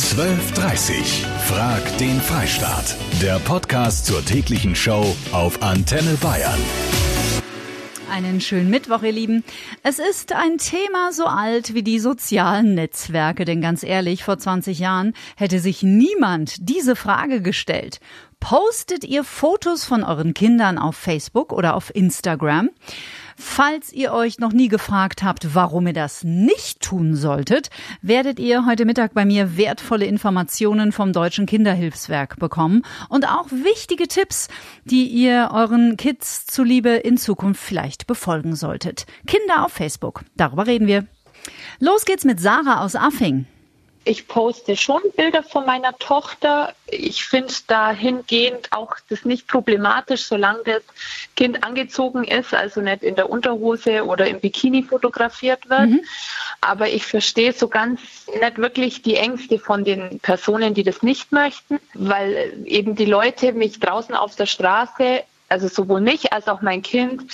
1230. Frag den Freistaat. Der Podcast zur täglichen Show auf Antenne Bayern. Einen schönen Mittwoch, ihr Lieben. Es ist ein Thema so alt wie die sozialen Netzwerke, denn ganz ehrlich, vor 20 Jahren hätte sich niemand diese Frage gestellt. Postet ihr Fotos von euren Kindern auf Facebook oder auf Instagram? Falls ihr euch noch nie gefragt habt, warum ihr das nicht tun solltet, werdet ihr heute Mittag bei mir wertvolle Informationen vom Deutschen Kinderhilfswerk bekommen und auch wichtige Tipps, die ihr euren Kids zuliebe in Zukunft vielleicht befolgen solltet. Kinder auf Facebook, darüber reden wir. Los geht's mit Sarah aus Affing. Ich poste schon Bilder von meiner Tochter. Ich finde dahingehend auch das nicht problematisch, solange das Kind angezogen ist, also nicht in der Unterhose oder im Bikini fotografiert wird. Mhm. Aber ich verstehe so ganz nicht wirklich die Ängste von den Personen, die das nicht möchten, weil eben die Leute mich draußen auf der Straße also sowohl mich als auch mein Kind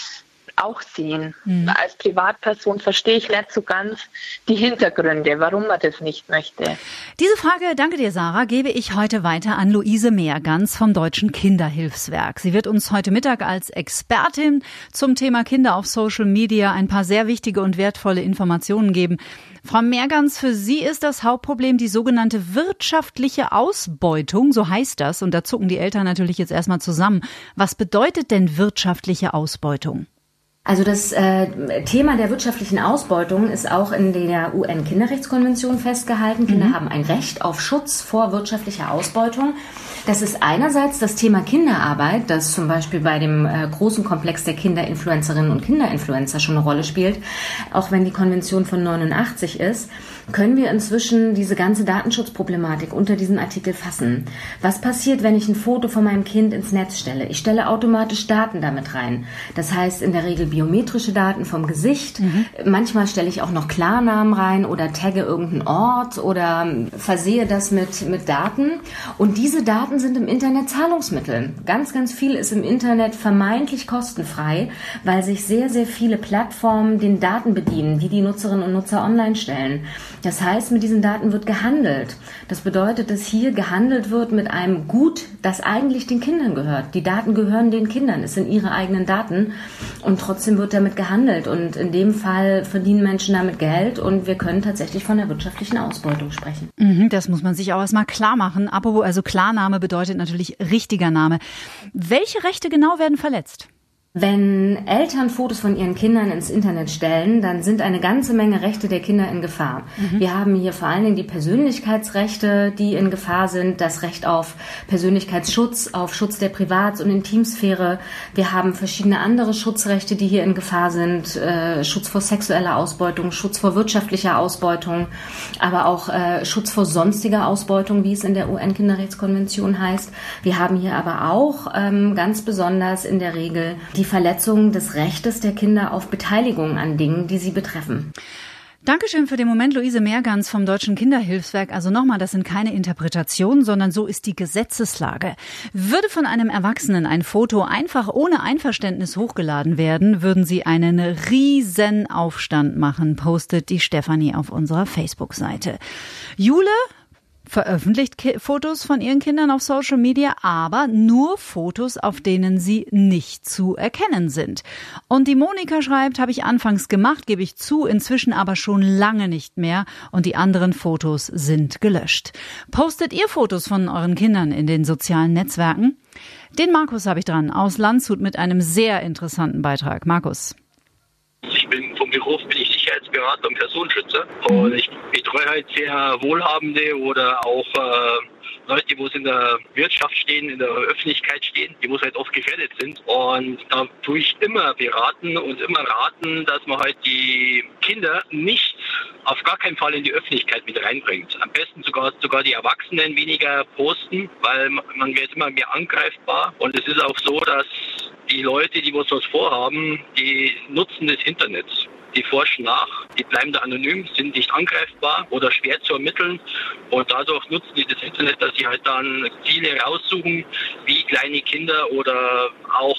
auch sehen. Mhm. Als Privatperson verstehe ich nicht so ganz die Hintergründe, warum man das nicht möchte. Diese Frage, danke dir, Sarah, gebe ich heute weiter an Luise Mehrgans vom Deutschen Kinderhilfswerk. Sie wird uns heute Mittag als Expertin zum Thema Kinder auf Social Media ein paar sehr wichtige und wertvolle Informationen geben. Frau Mehrgans, für Sie ist das Hauptproblem die sogenannte wirtschaftliche Ausbeutung, so heißt das, und da zucken die Eltern natürlich jetzt erstmal zusammen. Was bedeutet denn wirtschaftliche Ausbeutung? Also das äh, Thema der wirtschaftlichen Ausbeutung ist auch in der UN-Kinderrechtskonvention festgehalten. Kinder mhm. haben ein Recht auf Schutz vor wirtschaftlicher Ausbeutung. Das ist einerseits das Thema Kinderarbeit, das zum Beispiel bei dem äh, großen Komplex der Kinderinfluencerinnen und Kinderinfluencer schon eine Rolle spielt. Auch wenn die Konvention von 89 ist, können wir inzwischen diese ganze Datenschutzproblematik unter diesen Artikel fassen. Was passiert, wenn ich ein Foto von meinem Kind ins Netz stelle? Ich stelle automatisch Daten damit rein. Das heißt in der Regel biometrische Daten vom Gesicht. Mhm. Manchmal stelle ich auch noch Klarnamen rein oder tagge irgendeinen Ort oder versehe das mit, mit Daten. Und diese Daten Daten sind im Internet Zahlungsmittel. Ganz, ganz viel ist im Internet vermeintlich kostenfrei, weil sich sehr, sehr viele Plattformen den Daten bedienen, die die Nutzerinnen und Nutzer online stellen. Das heißt, mit diesen Daten wird gehandelt. Das bedeutet, dass hier gehandelt wird mit einem Gut, das eigentlich den Kindern gehört. Die Daten gehören den Kindern, es sind ihre eigenen Daten und trotzdem wird damit gehandelt. Und in dem Fall verdienen Menschen damit Geld und wir können tatsächlich von der wirtschaftlichen Ausbeutung sprechen. Mhm, das muss man sich auch erstmal klar machen. Apropos, also Klarname bedeutet natürlich richtiger Name. Welche Rechte genau werden verletzt? Wenn Eltern Fotos von ihren Kindern ins Internet stellen, dann sind eine ganze Menge Rechte der Kinder in Gefahr. Mhm. Wir haben hier vor allen Dingen die Persönlichkeitsrechte, die in Gefahr sind, das Recht auf Persönlichkeitsschutz, auf Schutz der Privats- und Intimsphäre. Wir haben verschiedene andere Schutzrechte, die hier in Gefahr sind. Äh, Schutz vor sexueller Ausbeutung, Schutz vor wirtschaftlicher Ausbeutung, aber auch äh, Schutz vor sonstiger Ausbeutung, wie es in der UN-Kinderrechtskonvention heißt. Wir haben hier aber auch ähm, ganz besonders in der Regel die Verletzung des Rechtes der Kinder auf Beteiligung an Dingen, die sie betreffen. Dankeschön für den Moment, Luise Mehrgans vom Deutschen Kinderhilfswerk. Also nochmal, das sind keine Interpretationen, sondern so ist die Gesetzeslage. Würde von einem Erwachsenen ein Foto einfach ohne Einverständnis hochgeladen werden, würden sie einen riesen Aufstand machen, postet die Stefanie auf unserer Facebook-Seite. Jule veröffentlicht Fotos von ihren Kindern auf Social Media, aber nur Fotos, auf denen sie nicht zu erkennen sind. Und die Monika schreibt, habe ich anfangs gemacht, gebe ich zu, inzwischen aber schon lange nicht mehr und die anderen Fotos sind gelöscht. Postet ihr Fotos von euren Kindern in den sozialen Netzwerken? Den Markus habe ich dran aus Landshut mit einem sehr interessanten Beitrag. Markus. Ich bin vom Beruf bin ich Sicherheitsberater und Personenschützer und ich betreue halt sehr Wohlhabende oder auch äh, Leute, wo es in der Wirtschaft stehen, in der Öffentlichkeit stehen, die wo halt oft gefährdet sind. Und da tue ich immer beraten und immer raten, dass man halt die Kinder nicht auf gar keinen Fall in die Öffentlichkeit mit reinbringt. Am besten sogar sogar die Erwachsenen weniger posten, weil man wird immer mehr angreifbar. Und es ist auch so, dass die Leute, die was vorhaben, die nutzen das Internet. Die forschen nach, die bleiben da anonym, sind nicht angreifbar oder schwer zu ermitteln. Und dadurch nutzen die das Internet, dass sie halt dann Ziele raussuchen, wie kleine Kinder oder auch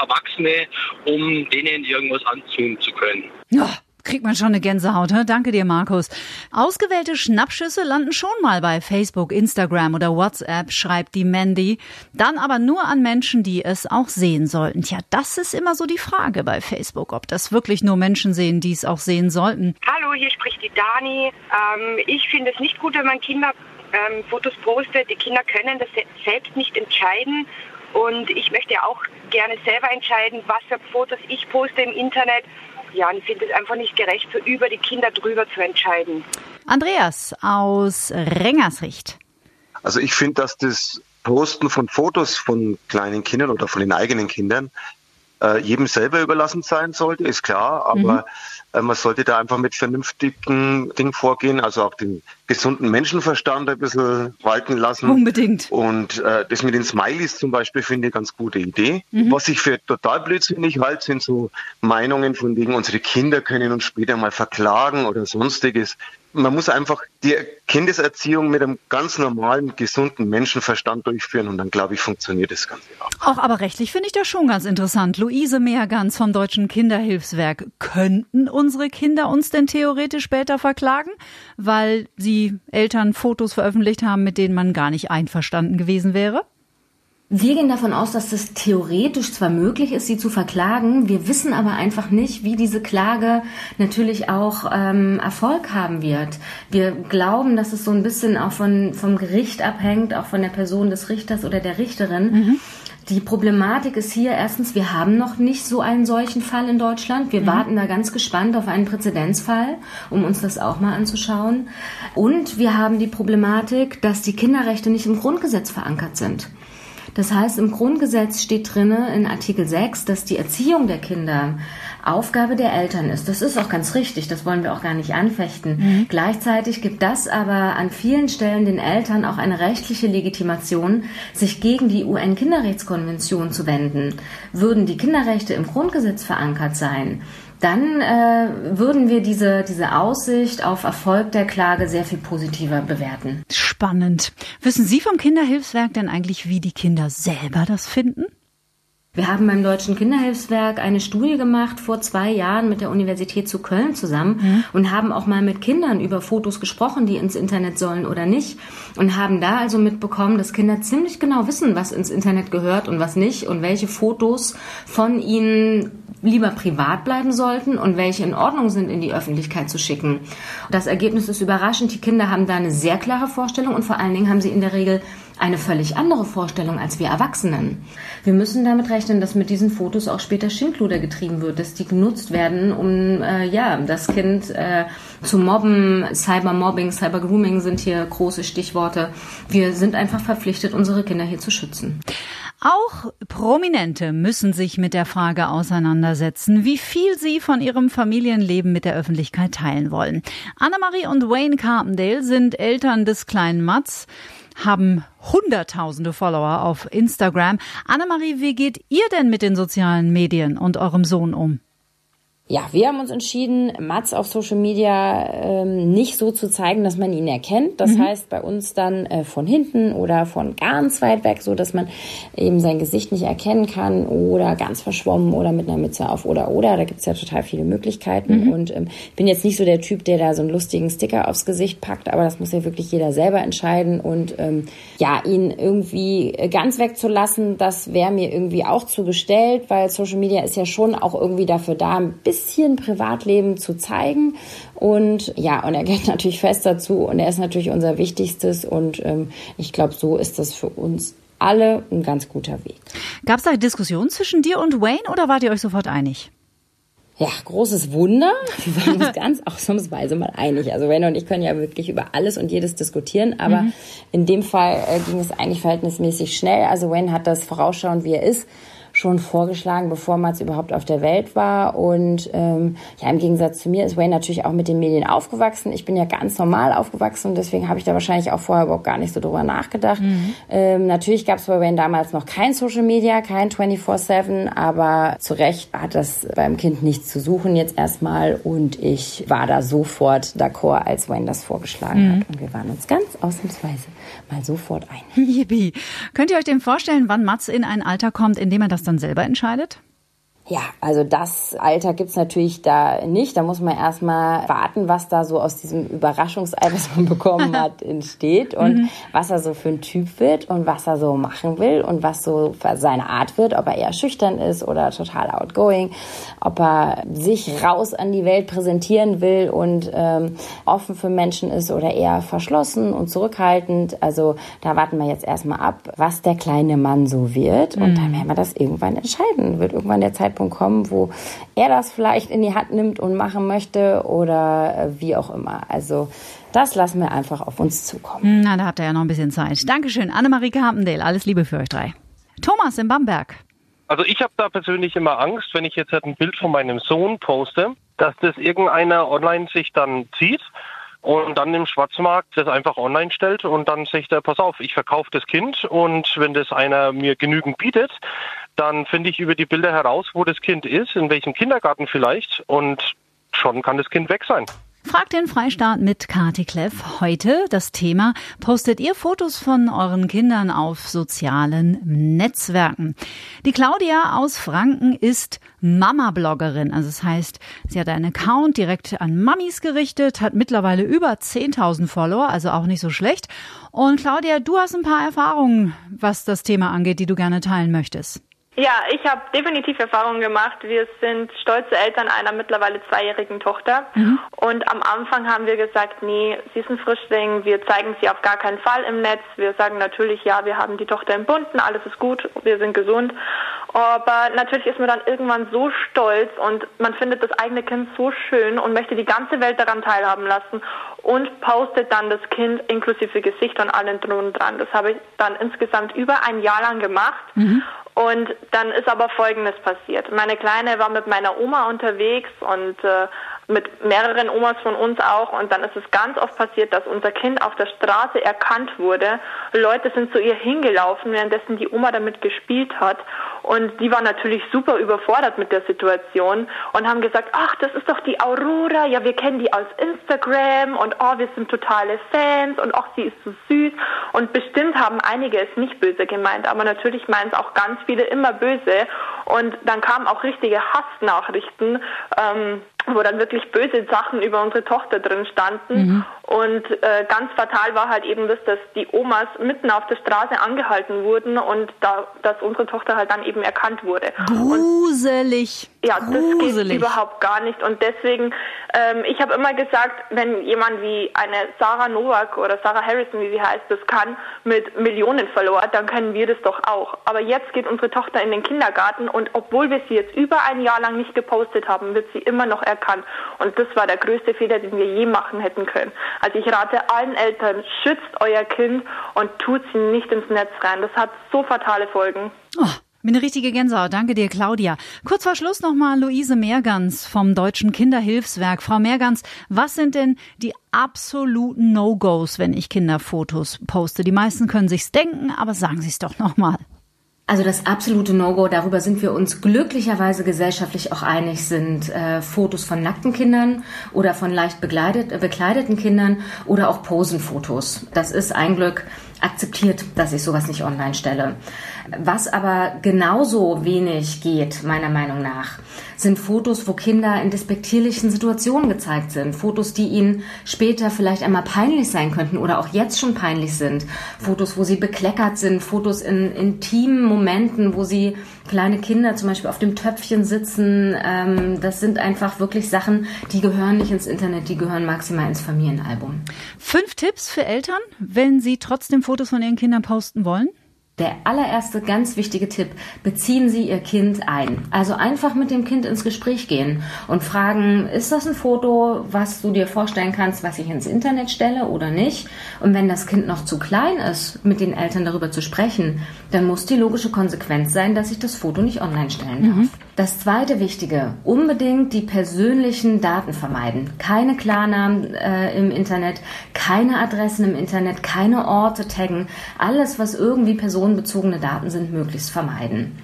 Erwachsene, um denen irgendwas antun zu können. Ja, Kriegt man schon eine Gänsehaut, he? Danke dir, Markus. Ausgewählte Schnappschüsse landen schon mal bei Facebook, Instagram oder WhatsApp, schreibt die Mandy. Dann aber nur an Menschen, die es auch sehen sollten. Tja, das ist immer so die Frage bei Facebook, ob das wirklich nur Menschen sehen, die es auch sehen sollten. Hallo, hier spricht die Dani. Ähm, ich finde es nicht gut, wenn man Kinder ähm, Fotos postet. Die Kinder können das selbst nicht entscheiden. Und ich möchte auch gerne selber entscheiden, was für Fotos ich poste im Internet. Ja, und ich finde es einfach nicht gerecht, so über die Kinder drüber zu entscheiden. Andreas aus Rengersricht. Also ich finde, dass das Posten von Fotos von kleinen Kindern oder von den eigenen Kindern äh, jedem selber überlassen sein sollte, ist klar, aber mhm. äh, man sollte da einfach mit vernünftigen Dingen vorgehen, also auch den gesunden Menschenverstand ein bisschen walten lassen. Unbedingt. Und äh, das mit den Smileys zum Beispiel finde ich eine ganz gute Idee. Mhm. Was ich für total blödsinnig halte, sind so Meinungen von wegen, unsere Kinder können uns später mal verklagen oder sonstiges man muss einfach die Kindeserziehung mit einem ganz normalen, gesunden Menschenverstand durchführen und dann, glaube ich, funktioniert das Ganze auch. Auch aber rechtlich finde ich das schon ganz interessant. Luise Mehrgans vom Deutschen Kinderhilfswerk. Könnten unsere Kinder uns denn theoretisch später verklagen, weil sie Eltern Fotos veröffentlicht haben, mit denen man gar nicht einverstanden gewesen wäre? Wir gehen davon aus, dass es theoretisch zwar möglich ist, sie zu verklagen, wir wissen aber einfach nicht, wie diese Klage natürlich auch ähm, Erfolg haben wird. Wir glauben, dass es so ein bisschen auch von, vom Gericht abhängt, auch von der Person des Richters oder der Richterin. Mhm. Die Problematik ist hier erstens, wir haben noch nicht so einen solchen Fall in Deutschland. Wir mhm. warten da ganz gespannt auf einen Präzedenzfall, um uns das auch mal anzuschauen. Und wir haben die Problematik, dass die Kinderrechte nicht im Grundgesetz verankert sind. Das heißt, im Grundgesetz steht drinne in Artikel 6, dass die Erziehung der Kinder Aufgabe der Eltern ist. Das ist auch ganz richtig, das wollen wir auch gar nicht anfechten. Mhm. Gleichzeitig gibt das aber an vielen Stellen den Eltern auch eine rechtliche Legitimation, sich gegen die UN-Kinderrechtskonvention zu wenden. Würden die Kinderrechte im Grundgesetz verankert sein, dann äh, würden wir diese, diese Aussicht auf Erfolg der Klage sehr viel positiver bewerten. Spannend. Wissen Sie vom Kinderhilfswerk denn eigentlich, wie die Kinder selber das finden? Wir haben beim Deutschen Kinderhilfswerk eine Studie gemacht vor zwei Jahren mit der Universität zu Köln zusammen mhm. und haben auch mal mit Kindern über Fotos gesprochen, die ins Internet sollen oder nicht und haben da also mitbekommen, dass Kinder ziemlich genau wissen, was ins Internet gehört und was nicht und welche Fotos von ihnen lieber privat bleiben sollten und welche in Ordnung sind, in die Öffentlichkeit zu schicken. Das Ergebnis ist überraschend. Die Kinder haben da eine sehr klare Vorstellung und vor allen Dingen haben sie in der Regel eine völlig andere Vorstellung als wir Erwachsenen. Wir müssen damit rechnen, dass mit diesen Fotos auch später Schindluder getrieben wird, dass die genutzt werden, um äh, ja das Kind äh, zu mobben. Cybermobbing, Cybergrooming sind hier große Stichworte. Wir sind einfach verpflichtet, unsere Kinder hier zu schützen. Auch Prominente müssen sich mit der Frage auseinandersetzen, wie viel sie von ihrem Familienleben mit der Öffentlichkeit teilen wollen. Annemarie und Wayne Carpendale sind Eltern des kleinen Mats haben hunderttausende Follower auf Instagram. Annemarie, wie geht ihr denn mit den sozialen Medien und eurem Sohn um? Ja, wir haben uns entschieden, Mats auf Social Media ähm, nicht so zu zeigen, dass man ihn erkennt. Das mhm. heißt, bei uns dann äh, von hinten oder von ganz weit weg, so dass man eben sein Gesicht nicht erkennen kann oder ganz verschwommen oder mit einer Mütze auf oder oder. Da gibt's ja total viele Möglichkeiten. Mhm. Und ähm, ich bin jetzt nicht so der Typ, der da so einen lustigen Sticker aufs Gesicht packt, aber das muss ja wirklich jeder selber entscheiden. Und ähm, ja, ihn irgendwie ganz wegzulassen, das wäre mir irgendwie auch zugestellt, weil Social Media ist ja schon auch irgendwie dafür da, ein bisschen bisschen Privatleben zu zeigen. Und ja, und er gehört natürlich fest dazu und er ist natürlich unser Wichtigstes. Und ähm, ich glaube, so ist das für uns alle ein ganz guter Weg. Gab es da Diskussionen zwischen dir und Wayne oder wart ihr euch sofort einig? Ja, großes Wunder. Wir waren uns ganz ausnahmsweise mal einig. Also Wayne und ich können ja wirklich über alles und jedes diskutieren, aber mhm. in dem Fall äh, ging es eigentlich verhältnismäßig schnell. Also Wayne hat das vorausschauend, wie er ist, schon vorgeschlagen, bevor Mats überhaupt auf der Welt war. Und ähm, ja, im Gegensatz zu mir ist Wayne natürlich auch mit den Medien aufgewachsen. Ich bin ja ganz normal aufgewachsen und deswegen habe ich da wahrscheinlich auch vorher überhaupt gar nicht so drüber nachgedacht. Mhm. Ähm, natürlich gab es bei Wayne damals noch kein Social Media, kein 24-7, aber zu Recht hat das beim Kind nichts zu suchen jetzt erstmal und ich war da sofort d'accord, als Wayne das vorgeschlagen mhm. hat. Und wir waren uns ganz ausnahmsweise mal sofort ein. Yippie. Könnt ihr euch denn vorstellen, wann Mats in ein Alter kommt, in dem er das dann selber entscheidet? Ja, also das Alter gibt's natürlich da nicht. Da muss man erstmal warten, was da so aus diesem Überraschungsei, was man bekommen hat, entsteht und mhm. was er so für ein Typ wird und was er so machen will und was so seine Art wird, ob er eher schüchtern ist oder total outgoing, ob er sich raus an die Welt präsentieren will und ähm, offen für Menschen ist oder eher verschlossen und zurückhaltend. Also da warten wir jetzt erstmal ab, was der kleine Mann so wird und mhm. dann werden wir das irgendwann entscheiden. Wird irgendwann der Zeitpunkt Zeitpunkt kommen, wo er das vielleicht in die Hand nimmt und machen möchte oder äh, wie auch immer. Also das lassen wir einfach auf uns zukommen. Na, da habt ihr ja noch ein bisschen Zeit. Dankeschön, Annemarie Carpendale. Alles Liebe für euch drei. Thomas in Bamberg. Also ich habe da persönlich immer Angst, wenn ich jetzt halt ein Bild von meinem Sohn poste, dass das irgendeiner online sich dann zieht und dann im Schwarzmarkt das einfach online stellt und dann sagt er, pass auf, ich verkaufe das Kind und wenn das einer mir genügend bietet, dann finde ich über die Bilder heraus, wo das Kind ist, in welchem Kindergarten vielleicht und schon kann das Kind weg sein. Fragt den Freistaat mit Kati Kleff. Heute das Thema, postet ihr Fotos von euren Kindern auf sozialen Netzwerken. Die Claudia aus Franken ist Mama-Bloggerin. Also das heißt, sie hat einen Account direkt an Mamis gerichtet, hat mittlerweile über 10.000 Follower, also auch nicht so schlecht. Und Claudia, du hast ein paar Erfahrungen, was das Thema angeht, die du gerne teilen möchtest. Ja, ich habe definitiv Erfahrungen gemacht. Wir sind stolze Eltern einer mittlerweile zweijährigen Tochter. Mhm. Und am Anfang haben wir gesagt, nee, sie ist ein Frischling, wir zeigen sie auf gar keinen Fall im Netz. Wir sagen natürlich, ja, wir haben die Tochter entbunden, alles ist gut, wir sind gesund. Aber natürlich ist man dann irgendwann so stolz und man findet das eigene Kind so schön und möchte die ganze Welt daran teilhaben lassen und postet dann das Kind inklusive Gesicht und allen drum und dran. Das habe ich dann insgesamt über ein Jahr lang gemacht. Mhm. Und dann ist aber Folgendes passiert. Meine Kleine war mit meiner Oma unterwegs und äh, mit mehreren Omas von uns auch. Und dann ist es ganz oft passiert, dass unser Kind auf der Straße erkannt wurde. Leute sind zu ihr hingelaufen, währenddessen die Oma damit gespielt hat. Und die war natürlich super überfordert mit der Situation und haben gesagt, ach, das ist doch die Aurora, ja, wir kennen die aus Instagram und oh, wir sind totale Fans und ach, sie ist so süß. Und bestimmt haben einige es nicht böse gemeint, aber natürlich meinen es auch ganz viele immer böse. Und dann kamen auch richtige Hassnachrichten. Ähm, wo dann wirklich böse Sachen über unsere Tochter drin standen. Mhm. Und äh, ganz fatal war halt eben das, dass die Omas mitten auf der Straße angehalten wurden und da, dass unsere Tochter halt dann eben erkannt wurde. Gruselig. Und, ja, Gruselig. das geht überhaupt gar nicht. Und deswegen, ähm, ich habe immer gesagt, wenn jemand wie eine Sarah Novak oder Sarah Harrison, wie sie heißt, das kann, mit Millionen verloren, dann können wir das doch auch. Aber jetzt geht unsere Tochter in den Kindergarten und obwohl wir sie jetzt über ein Jahr lang nicht gepostet haben, wird sie immer noch erkannt. Und das war der größte Fehler, den wir je machen hätten können. Also ich rate allen Eltern, schützt euer Kind und tut sie nicht ins Netz rein. Das hat so fatale Folgen. Oh. Bin eine richtige Gänsehaut. Danke dir, Claudia. Kurz vor Schluss nochmal Luise Mehrgans vom Deutschen Kinderhilfswerk. Frau Mehrgans, was sind denn die absoluten No-Gos, wenn ich Kinderfotos poste? Die meisten können sich's denken, aber sagen Sie es doch nochmal. Also das absolute No-Go, darüber sind wir uns glücklicherweise gesellschaftlich auch einig, sind äh, Fotos von nackten Kindern oder von leicht begleitet, äh, bekleideten Kindern oder auch Posenfotos. Das ist ein Glück akzeptiert, dass ich sowas nicht online stelle. Was aber genauso wenig geht, meiner Meinung nach, sind Fotos, wo Kinder in despektierlichen Situationen gezeigt sind. Fotos, die ihnen später vielleicht einmal peinlich sein könnten oder auch jetzt schon peinlich sind. Fotos, wo sie bekleckert sind. Fotos in intimen Momenten, wo sie kleine Kinder zum Beispiel auf dem Töpfchen sitzen. Ähm, das sind einfach wirklich Sachen, die gehören nicht ins Internet, die gehören maximal ins Familienalbum. Fünf Tipps für Eltern, wenn sie trotzdem Fotos von ihren Kindern posten wollen? Der allererste ganz wichtige Tipp, beziehen Sie Ihr Kind ein. Also einfach mit dem Kind ins Gespräch gehen und fragen, ist das ein Foto, was du dir vorstellen kannst, was ich ins Internet stelle oder nicht? Und wenn das Kind noch zu klein ist, mit den Eltern darüber zu sprechen, dann muss die logische Konsequenz sein, dass ich das Foto nicht online stellen darf. Mhm. Das zweite Wichtige, unbedingt die persönlichen Daten vermeiden. Keine Klarnamen äh, im Internet, keine Adressen im Internet, keine Orte taggen. Alles, was irgendwie personenbezogene Daten sind, möglichst vermeiden.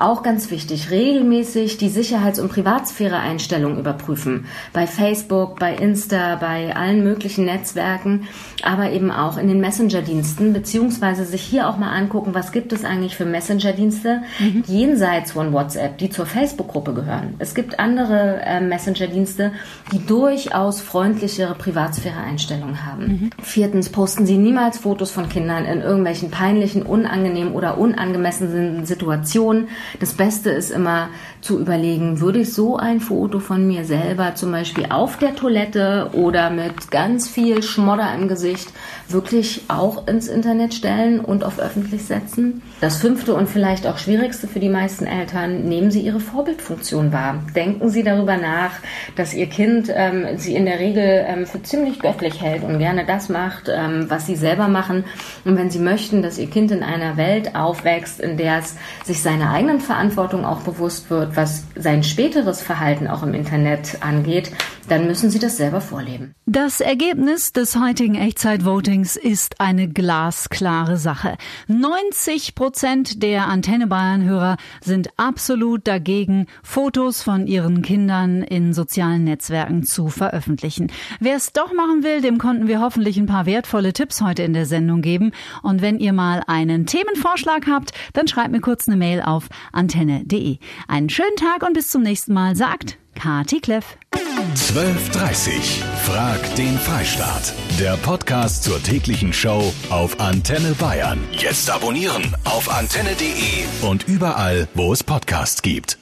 Auch ganz wichtig, regelmäßig die Sicherheits- und Privatsphäre-Einstellungen überprüfen. Bei Facebook, bei Insta, bei allen möglichen Netzwerken, aber eben auch in den Messenger-Diensten, beziehungsweise sich hier auch mal angucken, was gibt es eigentlich für Messenger-Dienste mhm. jenseits von WhatsApp, die zur Facebook-Gruppe gehören. Es gibt andere äh, Messenger-Dienste, die durchaus freundlichere Privatsphäre-Einstellungen haben. Mhm. Viertens, posten Sie niemals Fotos von Kindern in irgendwelchen peinlichen, unangenehmen oder unangemessenen Situationen. Das Beste ist immer zu überlegen, würde ich so ein Foto von mir selber zum Beispiel auf der Toilette oder mit ganz viel Schmodder im Gesicht wirklich auch ins Internet stellen und auf öffentlich setzen? Das fünfte und vielleicht auch schwierigste für die meisten Eltern, nehmen Sie Ihre Vorbildfunktion wahr. Denken Sie darüber nach, dass Ihr Kind ähm, Sie in der Regel ähm, für ziemlich göttlich hält und gerne das macht, ähm, was Sie selber machen. Und wenn Sie möchten, dass Ihr Kind in einer Welt aufwächst, in der es sich seiner eigenen Verantwortung auch bewusst wird, was sein späteres Verhalten auch im Internet angeht, dann müssen Sie das selber vorleben. Das Ergebnis des heutigen Echtzeit-Votings ist eine glasklare Sache. 90 Prozent der Antenne Bayern-Hörer sind absolut dagegen, Fotos von ihren Kindern in sozialen Netzwerken zu veröffentlichen. Wer es doch machen will, dem konnten wir hoffentlich ein paar wertvolle Tipps heute in der Sendung geben. Und wenn ihr mal einen Themenvorschlag habt, dann schreibt mir kurz eine Mail auf antenne.de. Einen schönen Tag und bis zum nächsten Mal, sagt Kati Kleff. 12.30 Frag den Freistaat. Der Podcast zur täglichen Show auf Antenne Bayern. Jetzt abonnieren auf antenne.de und überall, wo es Podcasts gibt.